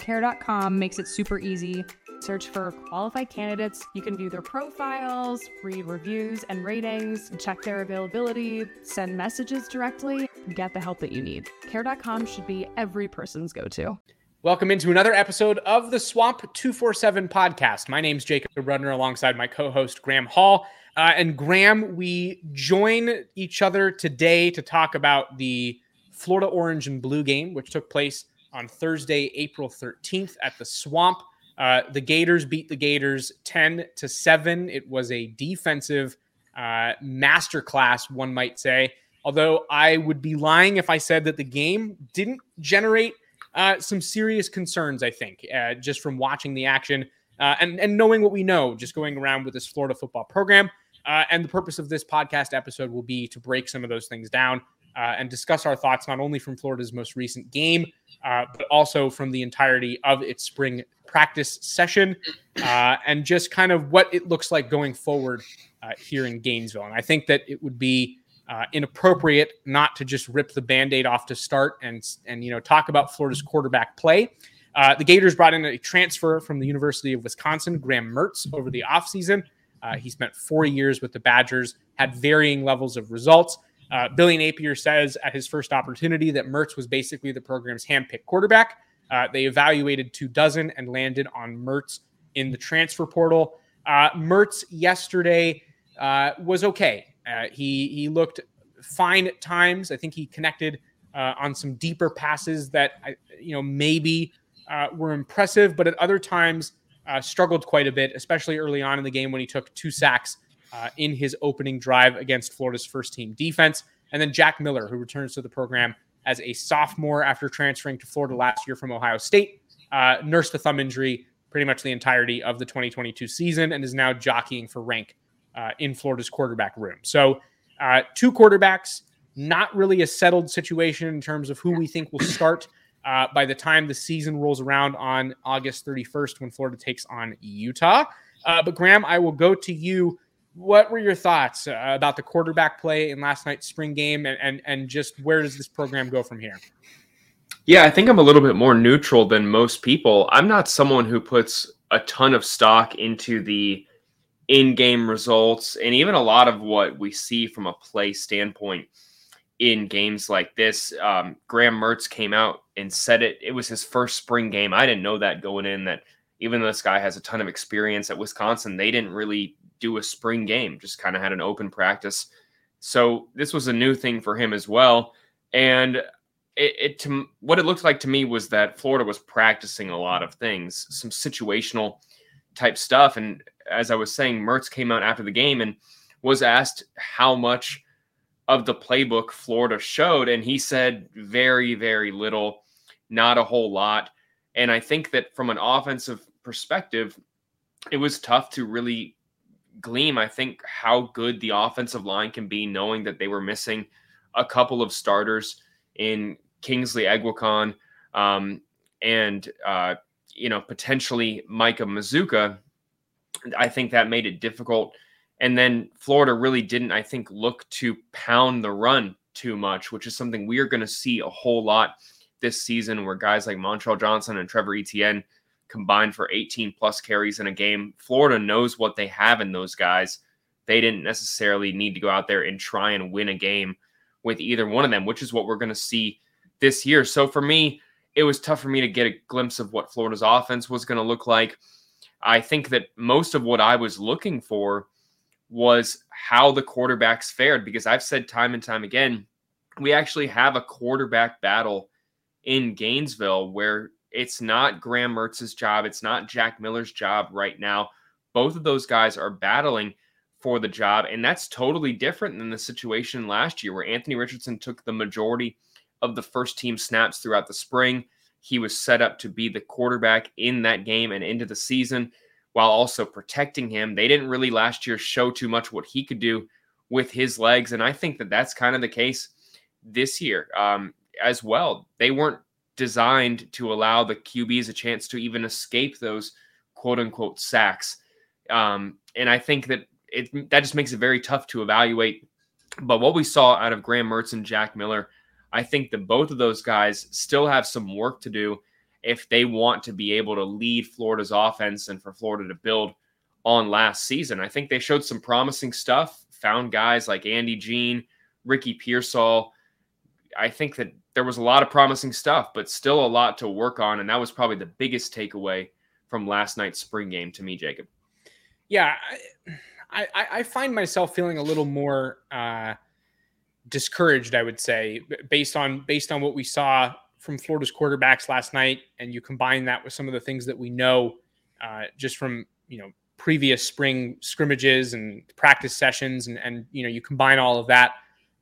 Care.com makes it super easy. Search for qualified candidates. You can view their profiles, read reviews and ratings, check their availability, send messages directly, get the help that you need. Care.com should be every person's go to. Welcome into another episode of the Swamp 247 podcast. My name name's Jacob Rudner alongside my co host, Graham Hall. Uh, and Graham, we join each other today to talk about the Florida Orange and Blue game, which took place on Thursday, April 13th at the Swamp. Uh, the Gators beat the Gators 10 to 7. It was a defensive uh, masterclass, one might say. Although I would be lying if I said that the game didn't generate uh, some serious concerns, I think, uh, just from watching the action uh, and, and knowing what we know, just going around with this Florida football program. Uh, and the purpose of this podcast episode will be to break some of those things down uh, and discuss our thoughts not only from Florida's most recent game, uh, but also from the entirety of its spring practice session uh, and just kind of what it looks like going forward uh, here in Gainesville. And I think that it would be uh, inappropriate not to just rip the band-aid off to start and and you know talk about Florida's quarterback play. Uh, the Gators brought in a transfer from the University of Wisconsin, Graham Mertz, over the offseason. Uh, he spent four years with the Badgers, had varying levels of results. Uh, Billy Napier says at his first opportunity that Mertz was basically the program's handpicked quarterback. Uh, they evaluated two dozen and landed on Mertz in the transfer portal. Uh, Mertz yesterday uh, was okay. Uh, he he looked fine at times. I think he connected uh, on some deeper passes that you know maybe were impressive, but at other times struggled quite a bit, especially early on in the game when he took two sacks uh, in his opening drive against Florida's first team defense. And then Jack Miller, who returns to the program as a sophomore after transferring to Florida last year from Ohio State, uh, nursed a thumb injury pretty much the entirety of the 2022 season and is now jockeying for rank uh, in Florida's quarterback room. So, uh, two quarterbacks, not really a settled situation in terms of who we think will start. Uh, by the time the season rolls around on August 31st, when Florida takes on Utah. Uh, but Graham, I will go to you what were your thoughts uh, about the quarterback play in last night's spring game and, and, and just where does this program go from here? Yeah, I think I'm a little bit more neutral than most people. I'm not someone who puts a ton of stock into the in game results and even a lot of what we see from a play standpoint in games like this. Um, Graham Mertz came out and said it. It was his first spring game. I didn't know that going in that even though this guy has a ton of experience at Wisconsin, they didn't really do a spring game, just kind of had an open practice. So this was a new thing for him as well. And it, it to what it looked like to me was that Florida was practicing a lot of things, some situational type stuff. And as I was saying, Mertz came out after the game and was asked how much of the playbook Florida showed. And he said very, very little, not a whole lot. And I think that from an offensive perspective, it was tough to really gleam, I think, how good the offensive line can be, knowing that they were missing a couple of starters in Kingsley Eguakun um, and, uh, you know, potentially Micah Mazzccua. I think that made it difficult. And then Florida really didn't, I think, look to pound the run too much, which is something we are going to see a whole lot this season where guys like Montrell Johnson and Trevor Etienne – combined for 18 plus carries in a game. Florida knows what they have in those guys. They didn't necessarily need to go out there and try and win a game with either one of them, which is what we're going to see this year. So for me, it was tough for me to get a glimpse of what Florida's offense was going to look like. I think that most of what I was looking for was how the quarterbacks fared because I've said time and time again, we actually have a quarterback battle in Gainesville where It's not Graham Mertz's job. It's not Jack Miller's job right now. Both of those guys are battling for the job. And that's totally different than the situation last year where Anthony Richardson took the majority of the first team snaps throughout the spring. He was set up to be the quarterback in that game and into the season while also protecting him. They didn't really last year show too much what he could do with his legs. And I think that that's kind of the case this year um, as well. They weren't designed to allow the QBs a chance to even escape those quote unquote sacks. Um, and I think that it that just makes it very tough to evaluate. But what we saw out of Graham Mertz and Jack Miller, I think that both of those guys still have some work to do if they want to be able to lead Florida's offense and for Florida to build on last season. I think they showed some promising stuff, found guys like Andy Jean, Ricky Pearsall. I think that there was a lot of promising stuff, but still a lot to work on. And that was probably the biggest takeaway from last night's spring game to me, Jacob. Yeah. I, I find myself feeling a little more uh, discouraged, I would say, based on based on what we saw from Florida's quarterbacks last night, and you combine that with some of the things that we know uh, just from you know previous spring scrimmages and practice sessions, and and you know you combine all of that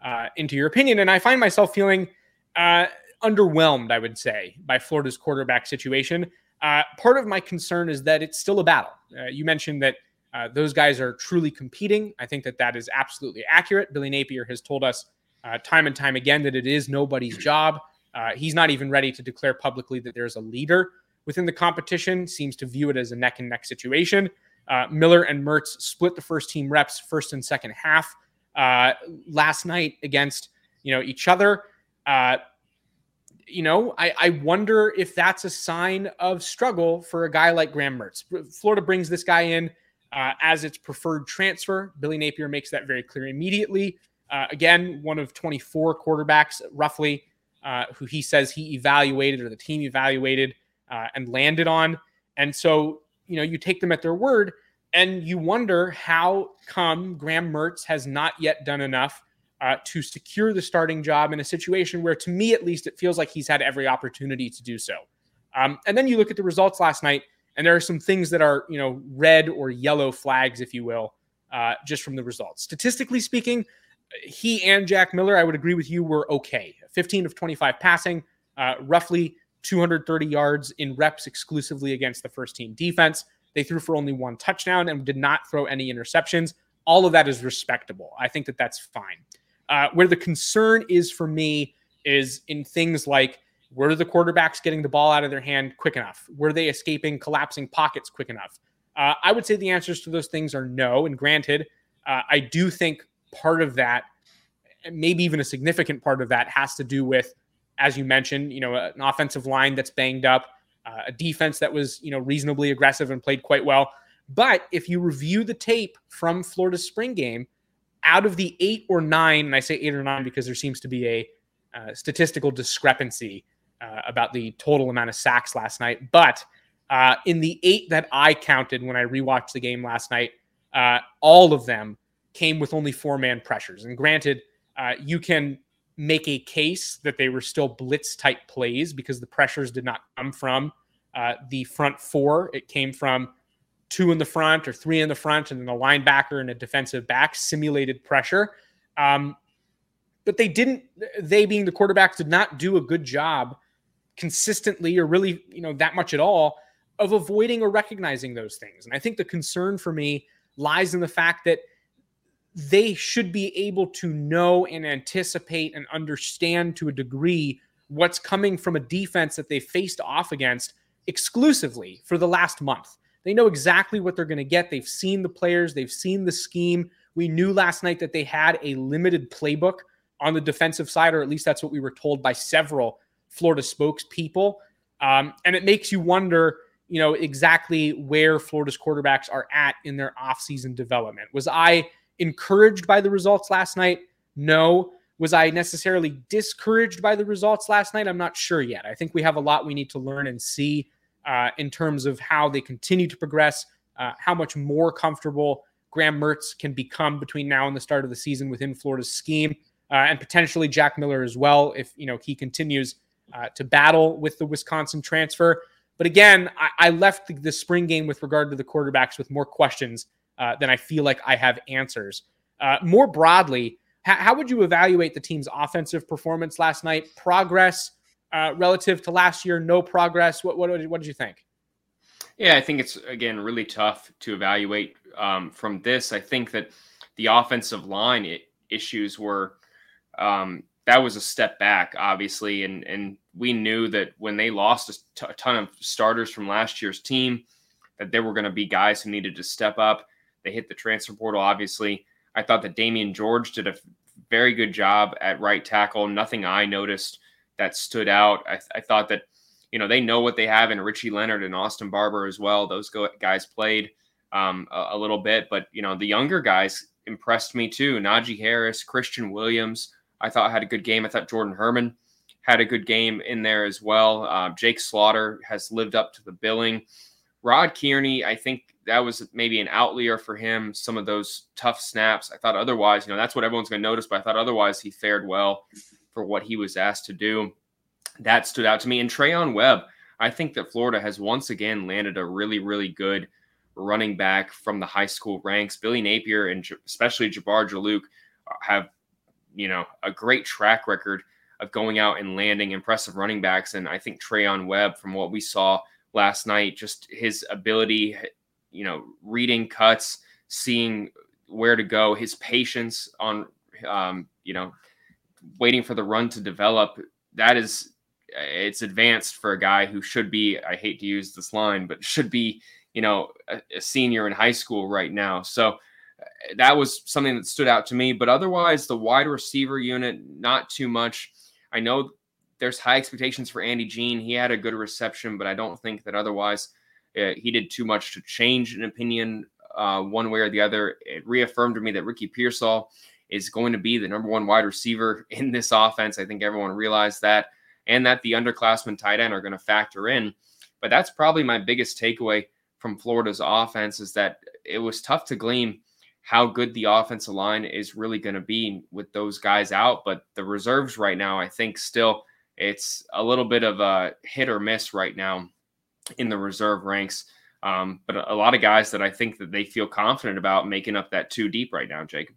uh, into your opinion, and I find myself feeling uh, underwhelmed, I would say, by Florida's quarterback situation. Uh, part of my concern is that it's still a battle. Uh, you mentioned that uh, those guys are truly competing. I think that that is absolutely accurate. Billy Napier has told us uh, time and time again that it is nobody's job. He's not even ready to declare publicly that there's a leader within the competition, seems to view it as a neck and neck situation. Miller and Mertz split the first team reps first and second half uh, last night against you know each other. Uh, you know, I, I wonder if that's a sign of struggle for a guy like Graham Mertz. Florida brings this guy in uh, as its preferred transfer. Billy Napier makes that very clear immediately. Uh, again, one of 24 quarterbacks, roughly, uh, who he says he evaluated or the team evaluated uh, and landed on. And so, you know, you take them at their word and you wonder how come Graham Mertz has not yet done enough uh, to secure the starting job in a situation where, to me at least, it feels like he's had every opportunity to do so. Um, and then you look at the results last night and there are some things that are, you know, red or yellow flags, if you will, uh, just from the results. Statistically speaking, he and Jack Miller, I would agree with you, were okay. 15 of 25 passing, uh, roughly 230 yards in reps exclusively against the first team defense. They threw for only one touchdown and did not throw any interceptions. All of that is respectable. I think that that's fine. Uh, where the concern is for me is in things like were the quarterbacks getting the ball out of their hand quick enough? Were they escaping collapsing pockets quick enough? Uh, I would say the answers to those things are no. And granted, uh, I do think part of that, maybe even a significant part of that, has to do with, as you mentioned, you know, an offensive line that's banged up, uh, a defense that was, you know, reasonably aggressive and played quite well. But if you review the tape from Florida's spring game, out of the eight or nine, and I say eight or nine because there seems to be a uh, statistical discrepancy uh, about the total amount of sacks last night. But uh, in the eight that I counted when I rewatched the game last night, uh, all of them came with only four man pressures. And granted, uh, you can make a case that they were still blitz type plays because the pressures did not come from uh, the front four. It came from two in the front or three in the front, and then a linebacker and a defensive back simulated pressure. Um, but they didn't, they being the quarterbacks, did not do a good job consistently or really, you know, that much at all of avoiding or recognizing those things. And I think the concern for me lies in the fact that they should be able to know and anticipate and understand to a degree what's coming from a defense that they faced off against exclusively for the last month. They know exactly what they're going to get. They've seen the players, they've seen the scheme. We knew last night that they had a limited playbook on the defensive side, or at least that's what we were told by several Florida spokespeople. Um, and it makes you wonder, you know, exactly where Florida's quarterbacks are at in their offseason development. Was I encouraged by the results last night? No. Was I necessarily discouraged by the results last night? I'm not sure yet. I think we have a lot we need to learn and see uh, in terms of how they continue to progress, uh, how much more comfortable Graham Mertz can become between now and the start of the season within Florida's scheme, uh, and potentially Jack Miller as well if you know he continues uh, to battle with the Wisconsin transfer. But again, I, I left the, the, spring game with regard to the quarterbacks with more questions uh, than I feel like I have answers. Uh, more broadly, how, how, would you evaluate the team's offensive performance last night? Progress uh, relative to last year? No progress. What what what did you think? Yeah, I think it's again really tough to evaluate um, from this. I think that the offensive line issues were um, that was a step back, obviously, and and we knew that when they lost a, t- a ton of starters from last year's team, that there were going to be guys who needed to step up. They hit the transfer portal, obviously. I thought that Damieon George did a very good job at right tackle. Nothing I noticed that stood out. I, I thought that you know they know what they have in Richie Leonard and Austin Barber as well. Those go, guys played um, a, a, little bit, but you know the younger guys impressed me too. Najee Harris, Christian Williams, I thought had a good game. I thought Jordan Herman had a good game in there as well. Uh, Jake Slaughter has lived up to the billing. Rod Kearney, I think that was maybe an outlier for him. Some of those tough snaps. I thought otherwise, you know, that's what everyone's going to notice, but I thought otherwise he fared well for what he was asked to do. That stood out to me. And Treyaun Webb, I think that Florida has once again landed a really, really good running back from the high school ranks. Billy Napier and especially Jabbar Juluke have, you know, a great track record of going out and landing impressive running backs. And I think Treyaun Webb, from what we saw last night, just his ability, you know, reading cuts, seeing where to go, his patience on, um, you know, waiting for the run to develop. That is, it's advanced for a guy who should be. I hate to use this line, but should be, you know, a, a senior in high school right now. So uh, that was something that stood out to me. But otherwise, the wide receiver unit, not too much. I know there's high expectations for Andy Jean. He had a good reception, but I don't think that otherwise uh, he did too much to change an opinion uh, one way or the other. It reaffirmed to me that Ricky Pearsall is going to be the number one wide receiver in this offense. I think everyone realized that, and that the underclassmen tight end are going to factor in. But that's probably my biggest takeaway from Florida's offense is that it was tough to glean how good the offensive line is really going to be with those guys out. But the reserves right now, I think still it's a little bit of a hit or miss right now in the reserve ranks. Um, but a lot of guys that I think that they feel confident about making up that two deep right now, Jacob.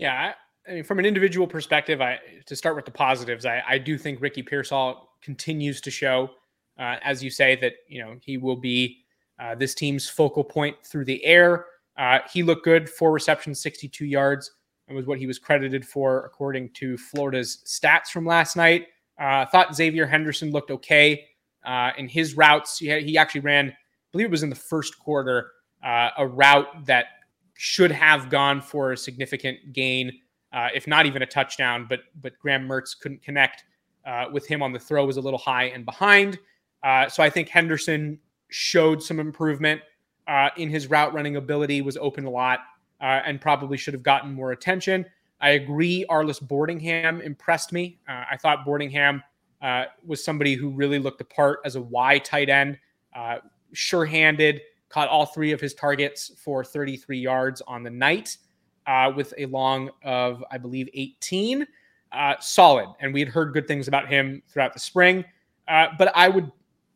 Yeah, I, I, mean, from an individual perspective, I to start with the positives, I, I do think Ricky Pearsall continues to show, uh, as you say, that you know he will be uh, this team's focal point through the air. Uh, he looked good, four receptions, 62 yards, and was what he was credited for according to Florida's stats from last night. Uh, thought Xavier Henderson looked okay uh, in his routes. He, he actually ran, I believe it was in the first quarter, uh, a route that should have gone for a significant gain, uh, if not even a touchdown. But but Graham Mertz couldn't connect uh, with him on the throw was a little high and behind. Uh, so I think Henderson showed some improvement uh, in his route running ability, was open a lot, uh, and probably should have gotten more attention. I agree. Arlis Boardingham impressed me. Uh, I thought Boardingham was somebody who really looked the part as a Y tight end, sure-handed caught all three of his targets for 33 yards on the night uh, with a long of, I believe, 18. Uh, solid. And we had heard good things about him throughout the spring. Uh, but I would,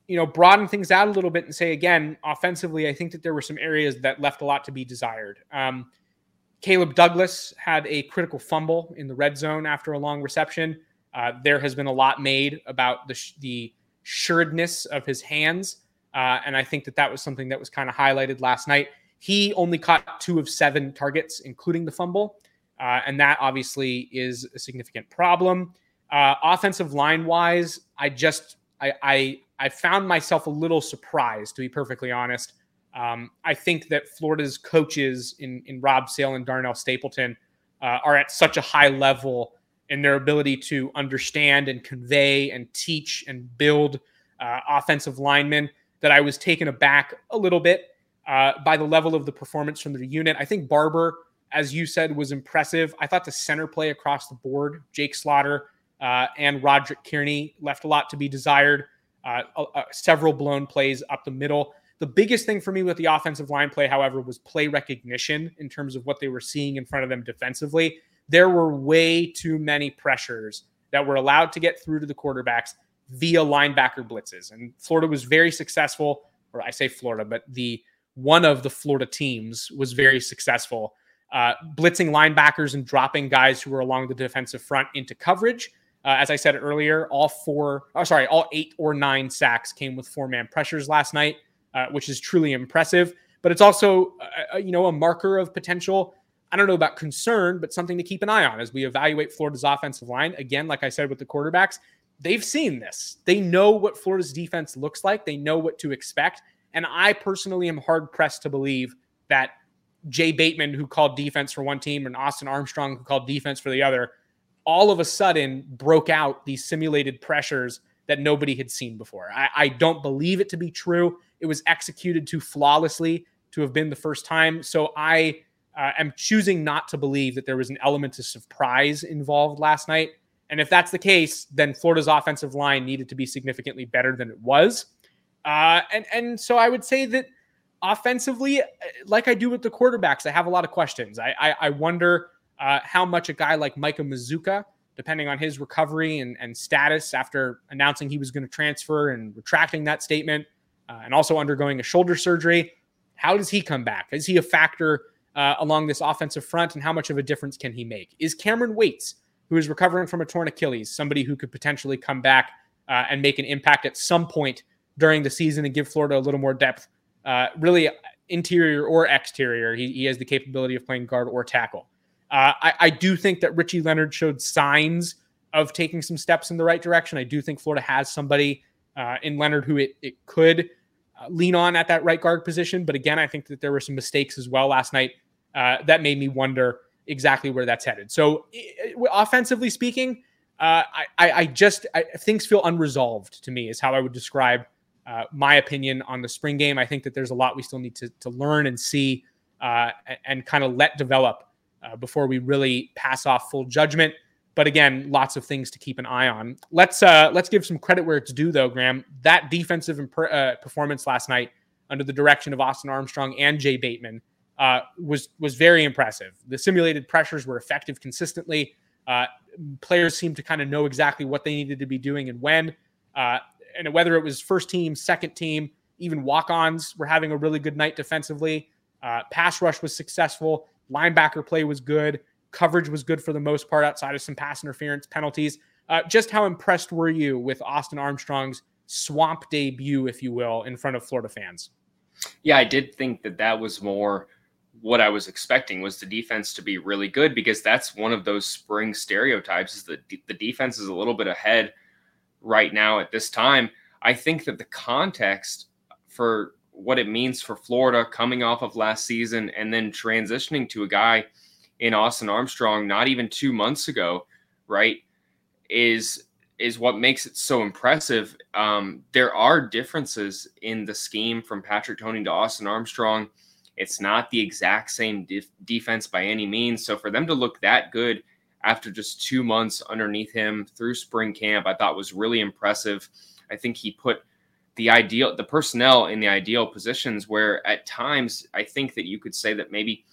you know, broaden things out a little bit and say again, offensively, I think that there were some areas that left a lot to be desired. Um, Caleb Douglas had a critical fumble in the red zone after a long reception. Uh, there has been a lot made about the, the sureness of his hands. Uh, and I think that that was something that was kind of highlighted last night. He only caught two of seven targets, including the fumble. Uh, and that obviously is a significant problem. Uh, offensive line wise, I just I, I I found myself a little surprised, to be perfectly honest. Um, I think that Florida's coaches in in Rob Sale and Darnell Stapleton uh, are at such a high level in their ability to understand and convey and teach and build uh, offensive linemen that I was taken aback a little bit uh, by the level of the performance from the unit. I think Barber, as you said, was impressive. I thought the center play across the board, Jake Slaughter uh, and Roderick Kearney, left a lot to be desired. Uh, several blown plays up the middle. The biggest thing for me with the offensive line play, however, was play recognition in terms of what they were seeing in front of them defensively. There were way too many pressures that were allowed to get through to the quarterbacks via linebacker blitzes. And Florida was very successful, or I say Florida, but the one of the Florida teams was very successful, uh, blitzing linebackers and dropping guys who were along the defensive front into coverage. Uh, as I said earlier, all four, oh, sorry, all eight or nine sacks came with four man pressures last night, uh, which is truly impressive. But it's also, uh, uh, you know, a marker of potential. I don't know about concern, but something to keep an eye on as we evaluate Florida's offensive line. Again, like I said with the quarterbacks, they've seen this. They know what Florida's defense looks like. They know what to expect. And I personally am hard pressed to believe that Jay Bateman, who called defense for one team, and Austin Armstrong, who called defense for the other, all of a sudden broke out these simulated pressures that nobody had seen before. I, I don't believe it to be true. It was executed too flawlessly to have been the first time. So I uh, am choosing not to believe that there was an element of surprise involved last night. And if that's the case, then Florida's offensive line needed to be significantly better than it was. Uh, and and so I would say that offensively, uh, like I do with the quarterbacks, I have a lot of questions. I I, I wonder uh, how much a guy like Micah Mazzccua, depending on his recovery and, and status after announcing he was going to transfer and retracting that statement, uh, and also undergoing a shoulder surgery, how does he come back? Is he a factor uh, along this offensive front, and how much of a difference can he make? Is Kamryn Waites, who is recovering from a torn Achilles, somebody who could potentially come back uh, and make an impact at some point? during the season and give Florida a little more depth, uh, really interior or exterior. He, he, has the capability of playing guard or tackle. Uh, I, I, do think that Richie Leonard showed signs of taking some steps in the right direction. I do think Florida has somebody uh, in Leonard who it, it could uh, lean on at that right guard position. But again, I think that there were some mistakes as well last night uh, that made me wonder exactly where that's headed. So, offensively speaking, uh, I, I, just I, things feel unresolved to me is how I would describe uh, my opinion on the spring game. I think that there's a lot we still need to, to learn and see uh, and, kind of let develop uh, before we really pass off full judgment. But again, lots of things to keep an eye on. Let's uh, let's give some credit where it's due, though, Graham. That defensive imp- uh, performance last night under the direction of Austin Armstrong and Jay Bateman uh, was was very impressive. The simulated pressures were effective consistently. players seemed to kind of know exactly what they needed to be doing and when. Uh, and whether it was first team, second team, even walk ons were having a really good night defensively. Uh, pass rush was successful. Linebacker play was good. Coverage was good for the most part outside of some pass interference penalties. Uh, just how impressed were you with Austin Armstrong's swamp debut, if you will, in front of Florida fans? Yeah, I did think that that was more what I was expecting was the defense to be really good because that's one of those spring stereotypes is that the defense is a little bit ahead right now at this time. I think that the context for what it means for Florida coming off of last season and then transitioning to a guy in Austin Armstrong not even 2 months ago, right? Is is what makes it so impressive. Um, there are differences in the scheme from Patrick Toney to Austin Armstrong. It's not the exact same def- defense by any means. So for them to look that good after just two months underneath him through spring camp, I thought was really impressive. I think he put the ideal, the personnel in the ideal positions where at times I think that you could say that maybe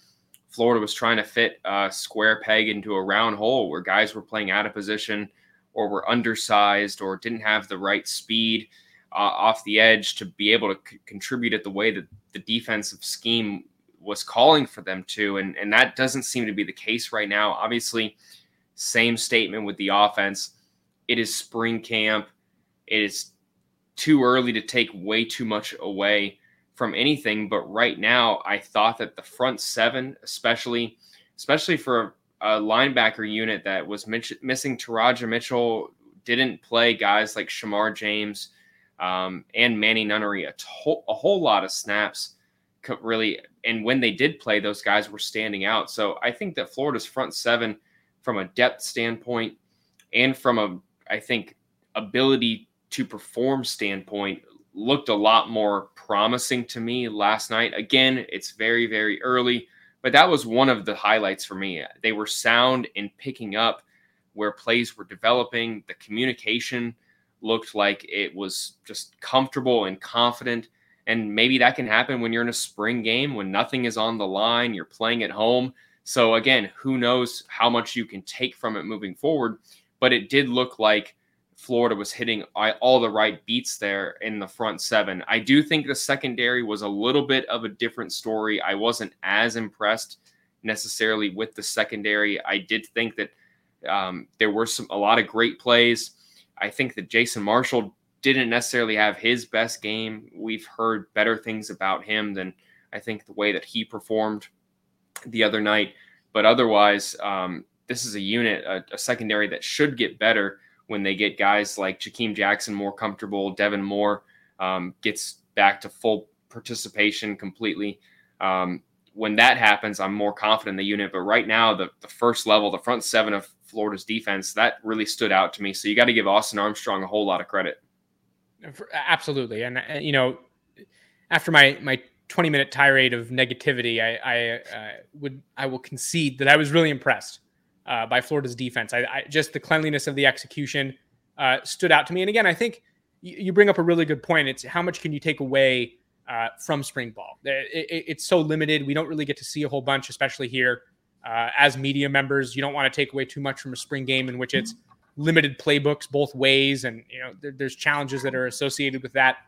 Florida was trying to fit a square peg into a round hole where guys were playing out of position or were undersized or didn't have the right speed off the edge to be able to c- contribute at the way that the defensive scheme was calling for them to. And, and that doesn't seem to be the case right now. Obviously, same statement with the offense. it is spring camp. It is too early to take way too much away from anything. But right now, I thought that the front seven, especially, especially for a linebacker unit that was missing Teradja Mitchell, didn't play guys like Shamar James um, and Manny Nunnery a, to- a whole lot of snaps. Really, and when they did play, those guys were standing out. So I think that Florida's front seven, from a depth standpoint, and from a I think ability to perform standpoint, looked a lot more promising to me last night. Again, it's very very early, but that was one of the highlights for me. They were sound in picking up where plays were developing. The communication looked like it was just comfortable and confident. And maybe that can happen when you're in a spring game when nothing is on the line, you're playing at home. So, again, who knows how much you can take from it moving forward. But it did look like Florida was hitting all the right beats there in the front seven. I do think the secondary was a little bit of a different story. I wasn't as impressed necessarily with the secondary. I did think that um, there were some a lot of great plays. I think that Jason Marshall didn't necessarily have his best game. We've heard better things about him than I think the way that he performed the other night. But otherwise, um, this is a unit, a, a, secondary that should get better when they get guys like Jakeem Jackson more comfortable. Devin Moore um, gets back to full participation completely. Um, when that happens, I'm more confident in the unit. But right now, the, the first level, the front seven of Florida's defense, that really stood out to me. So you got to give Austin Armstrong a whole lot of credit. Absolutely, and uh, you know, after my my 20 minute tirade of negativity, I, I uh, would I will concede that I was really impressed uh, by Florida's defense. I, I, just the cleanliness of the execution uh, stood out to me. And again, I think you, bring up a really good point. It's how much can you take away uh, from spring ball? It, it, it's so limited. We don't really get to see a whole bunch, especially here uh, as media members. You don't want to take away too much from a spring game in which it's limited playbooks both ways, and you know there, there's challenges that are associated with that.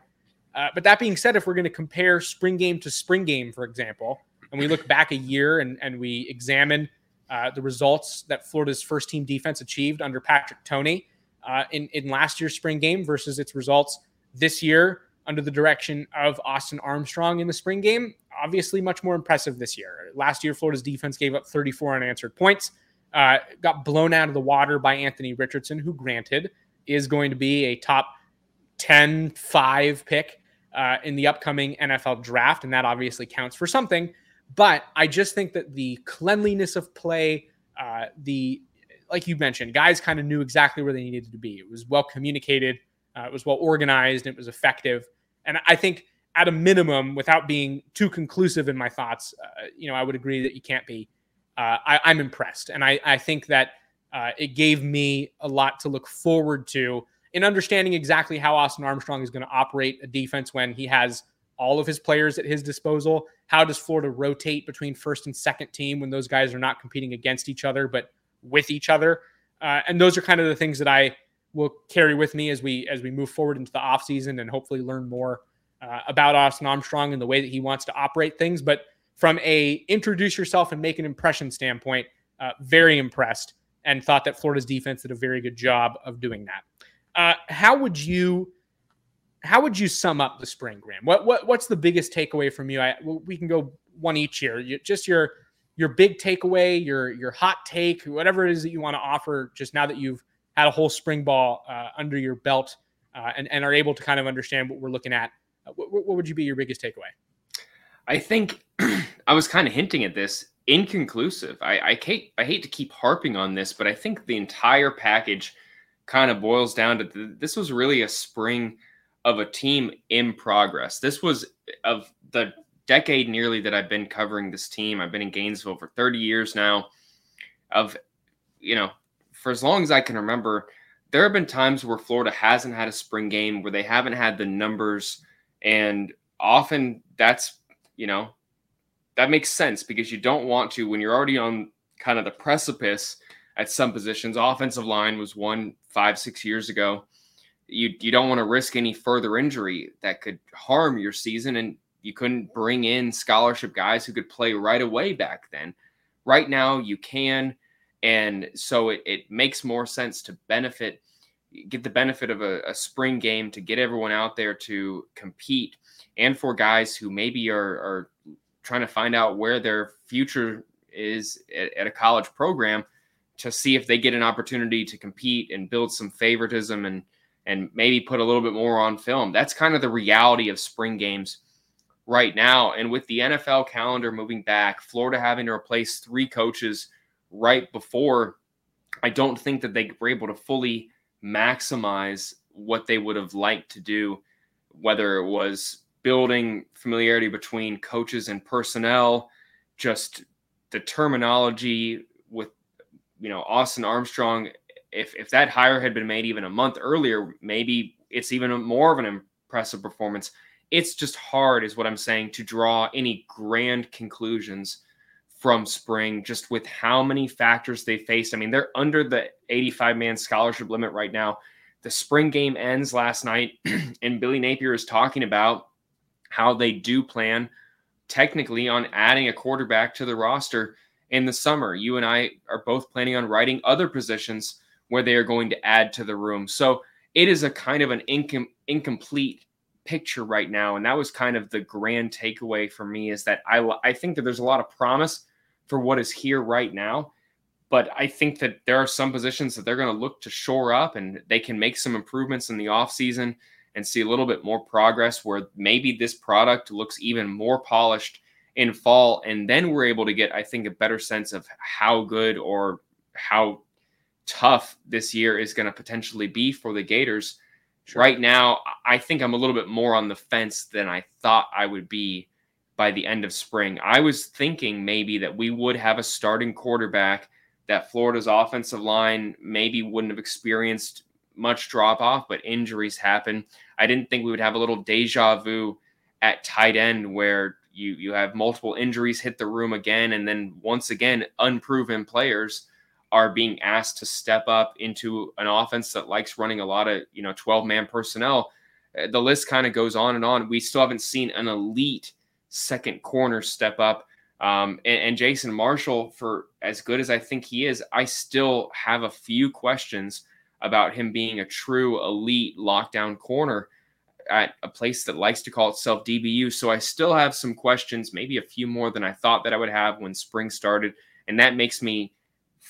Uh, but that being said, if we're going to compare spring game to spring game, for example, and we look back a year and, and we examine uh, the results that Florida's first team defense achieved under Patrick Toney uh, in, in last year's spring game versus its results this year under the direction of Austin Armstrong in the spring game, obviously much more impressive this year. Last year, Florida's defense gave up 34 unanswered points, uh, got blown out of the water by Anthony Richardson, who, granted, is going to be a top 10 5 pick uh, in the upcoming NFL draft. And that obviously counts for something. But I just think that the cleanliness of play, uh, the like you mentioned, guys kind of knew exactly where they needed to be. It was well communicated, uh, it was well organized, it was effective. And I think at a minimum, without being too conclusive in my thoughts, uh, you know, I would agree that you can't be. Uh, I, am I'm impressed, and I, I think that uh, it gave me a lot to look forward to in understanding exactly how Austin Armstrong is going to operate a defense when he has all of his players at his disposal. How does Florida rotate between first and second team when those guys are not competing against each other but with each other? Uh, and those are kind of the things that I will carry with me as we as we move forward into the offseason and hopefully learn more uh, about Austin Armstrong and the way that he wants to operate things. But from a introduce yourself and make an impression standpoint, uh, very impressed and thought that Florida's defense did a very good job of doing that. Uh, how would you how would you sum up the spring, Graham? What what what's the biggest takeaway from you? I, we can go one each here. You, just your your big takeaway, your your hot take, whatever it is that you want to offer. Just now that you've had a whole spring ball uh, under your belt uh, and, and are able to kind of understand what we're looking at, what, what would you be your biggest takeaway? I think I was kind of hinting at this. Inconclusive. I, I hate I hate to keep harping on this, but I think the entire package kind of boils down to th- this was really a spring of a team in progress. This was uh, of the decade nearly that I've been covering this team. I've been in Gainesville for 30 years now. Of you know, for as long as I can remember, there have been times where Florida hasn't had a spring game where they haven't had the numbers, and often that's you know that makes sense because you don't want to when you're already on kind of the precipice at some positions. Offensive line was one five six years ago. You you don't want to risk any further injury that could harm your season, and you couldn't bring in scholarship guys who could play right away back then. Right now, you can and so it, it makes more sense to benefit get the benefit of a, a spring game to get everyone out there to compete, and for guys who maybe are, are trying to find out where their future is at, at, a college program to see if they get an opportunity to compete and build some favoritism and and maybe put a little bit more on film. That's kind of the reality of spring games right now. And with the NFL calendar moving back, Florida having to replace three coaches right before, I don't think that they were able to fully maximize what they would have liked to do, whether it was building familiarity between coaches and personnel, just the terminology with you know Austin Armstrong. If if that hire had been made even a month earlier, maybe it's even more of an impressive performance. It's just hard, is what I'm saying, to draw any grand conclusions from spring, just with how many factors they faced. I mean, they're under the 85 man scholarship limit right now. The spring game ends last night, and Billy Napier is talking about how they do plan technically on adding a quarterback to the roster in the summer. You and I are both planning on writing other positions where they are going to add to the room. So it is a kind of an incom- incomplete picture right now. And that was kind of the grand takeaway for me is that I, I think that there's a lot of promise for what is here right now. But I think that there are some positions that they're going to look to shore up and they can make some improvements in the offseason and see a little bit more progress where maybe this product looks even more polished in fall. And then we're able to get, I think, a better sense of how good or how tough this year is going to potentially be for the Gators. Sure. Right now, I think I'm a little bit more on the fence than I thought I would be by the end of spring. I was thinking maybe that we would have a starting quarterback that Florida's offensive line maybe wouldn't have experienced much drop off, but injuries happen. I didn't think we would have a little deja vu at tight end where you you have multiple injuries hit the room again, and then once again unproven players are being asked to step up into an offense that likes running a lot of you know 12 man personnel. Uh, the list kind of goes on and on. We still haven't seen an elite second corner step up. Um, and, and Jason Marshall, for as good as I think he is, I still have a few questions about him being a true elite lockdown corner at a place that likes to call itself DBU. So I still have some questions, maybe a few more than I thought that I would have when spring started. And that makes me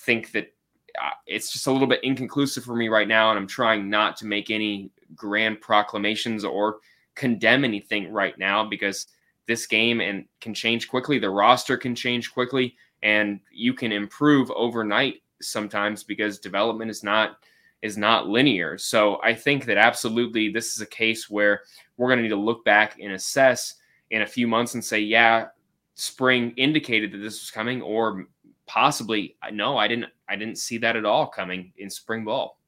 think that uh, it's just a little bit inconclusive for me right now. And I'm trying not to make any grand proclamations or condemn anything right now because this game and can change quickly. The roster can change quickly and you can improve overnight sometimes because development is not – is not linear. So I think that absolutely this is a case where we're going to need to look back and assess in a few months and say, yeah, spring indicated that this was coming, or possibly no, I didn't. I didn't see that at all coming in spring ball.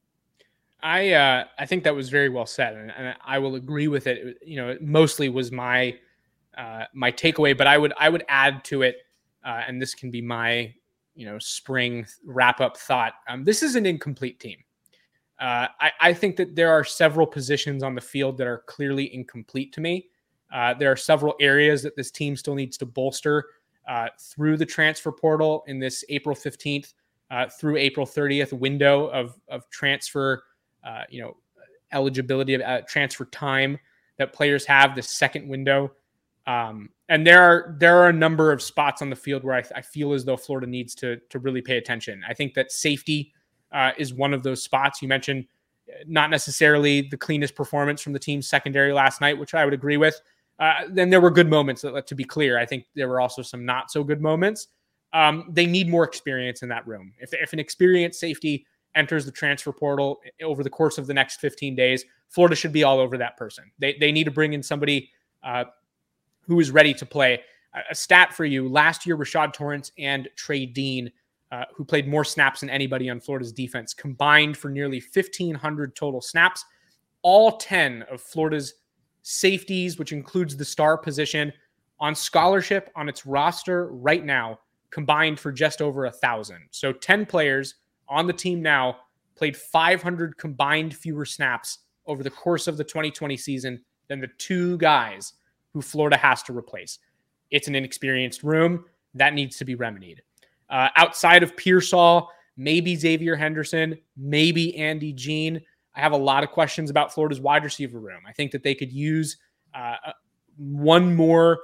I uh, I think that was very well said, and, and I will agree with it. You know, it mostly was my uh, my takeaway, but I would I would add to it, uh, and this can be my you know spring wrap up thought. Um, this is an incomplete team. Uh, I, I, think that there are several positions on the field that are clearly incomplete to me. Uh, there are several areas that this team still needs to bolster uh, through the transfer portal in this April 15th uh, through April 30th window of, of transfer, you know, eligibility of transfer time that players have. The second window, um, and there are there are a number of spots on the field where I, I feel as though Florida needs to to really pay attention. I think that safety uh, is one of those spots. You mentioned uh, not necessarily the cleanest performance from the team's secondary last night, which I would agree with. Uh, then there were good moments, to be clear. I think there were also some not so good moments. Um, they need more experience in that room. If, if an experienced safety enters the transfer portal over the course of the next 15 days, Florida should be all over that person. They, they need to bring in somebody uh, who is ready to play. A stat for you last year, Rashad Torrance and Trey Dean uh, who played more snaps than anybody on Florida's defense, combined for nearly 1,500 total snaps. All 10 of Florida's safeties, which includes the star position, on scholarship on its roster right now, combined for just over a thousand. So 10 players on the team now played 500 combined fewer snaps over the course of the 2020 season than the two guys who Florida has to replace. It's an inexperienced room that needs to be remedied. Uh, outside of Pearsall, maybe Xavier Henderson, maybe Andy Jean. I have a lot of questions about Florida's wide receiver room. I think that they could use uh, one more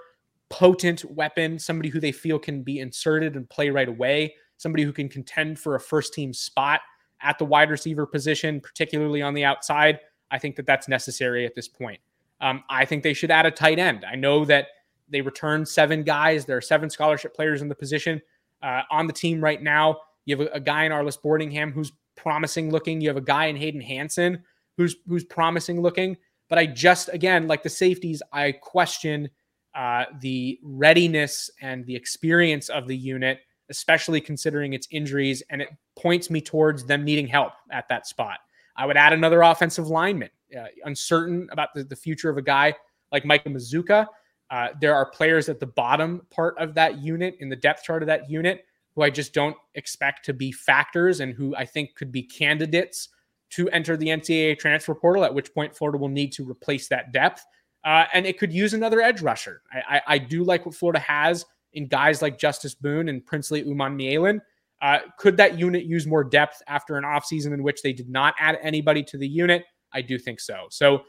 potent weapon, somebody who they feel can be inserted and play right away, somebody who can contend for a first team spot at the wide receiver position, particularly on the outside. I think that that's necessary at this point. Um, I think they should add a tight end. I know that they returned seven guys. There are seven scholarship players in the position uh, on the team right now. You have a, a guy in Arlis Boardingham who's promising looking. You have a guy in Hayden Hansen who's who's promising looking. But I just again like the safeties, I question uh, the readiness and the experience of the unit, especially considering its injuries, and it points me towards them needing help at that spot. I would add another offensive lineman. Uh, uncertain about the, the future of a guy like Micah Mazzccua. Uh, there are players at the bottom part of that unit in the depth chart of that unit who I just don't expect to be factors and who I think could be candidates to enter the NCAA transfer portal, at which point Florida will need to replace that depth. Uh, and it could use another edge rusher. I, I, I, do like what Florida has in guys like Justus Boone and Princely Umanmielen. Uh, could that unit use more depth after an offseason in which they did not add anybody to the unit? I do think so. So, uh,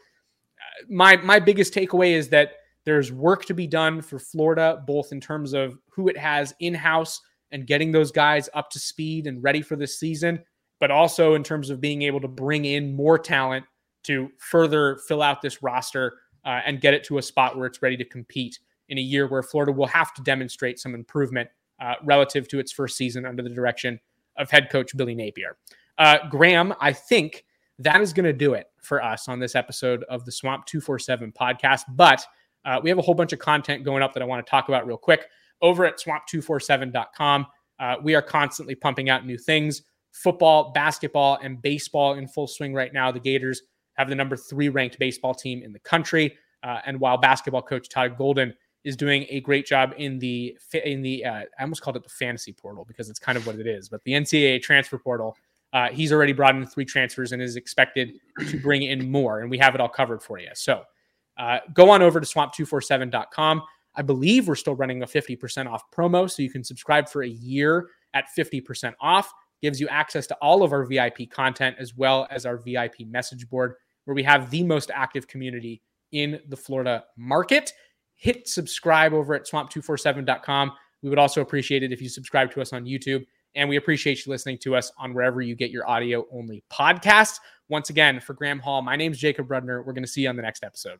my my biggest takeaway is that there's work to be done for Florida, both in terms of who it has in house and getting those guys up to speed and ready for this season, but also in terms of being able to bring in more talent to further fill out this roster uh, and get it to a spot where it's ready to compete in a year where Florida will have to demonstrate some improvement uh, relative to its first season under the direction of head coach Billy Napier. Uh, Graham, I think that is going to do it for us on this episode of the Swamp 247 podcast. But uh, we have a whole bunch of content going up that I want to talk about real quick over at swamp247.com. Uh, we are constantly pumping out new things football, basketball, and baseball in full swing right now. The Gators have the number three ranked baseball team in the country. Uh, and while basketball coach Todd Golden is doing a great job in the in the uh, I almost called it the fantasy portal because it's kind of what it is, but the NCAA transfer portal. Uh, he's already brought in three transfers and is expected to bring in more, and we have it all covered for you. So uh, go on over to swamp247.com. I believe we're still running a 50% off promo, so you can subscribe for a year at 50% off. Gives you access to all of our VIP content as well as our VIP message board, where we have the most active community in the Florida market. Hit subscribe over at swamp247.com. We would also appreciate it if you subscribe to us on YouTube. And we appreciate you listening to us on wherever you get your audio only podcasts. Once again, for Graham Hall, my name is Jacob Rudner. We're going to see you on the next episode.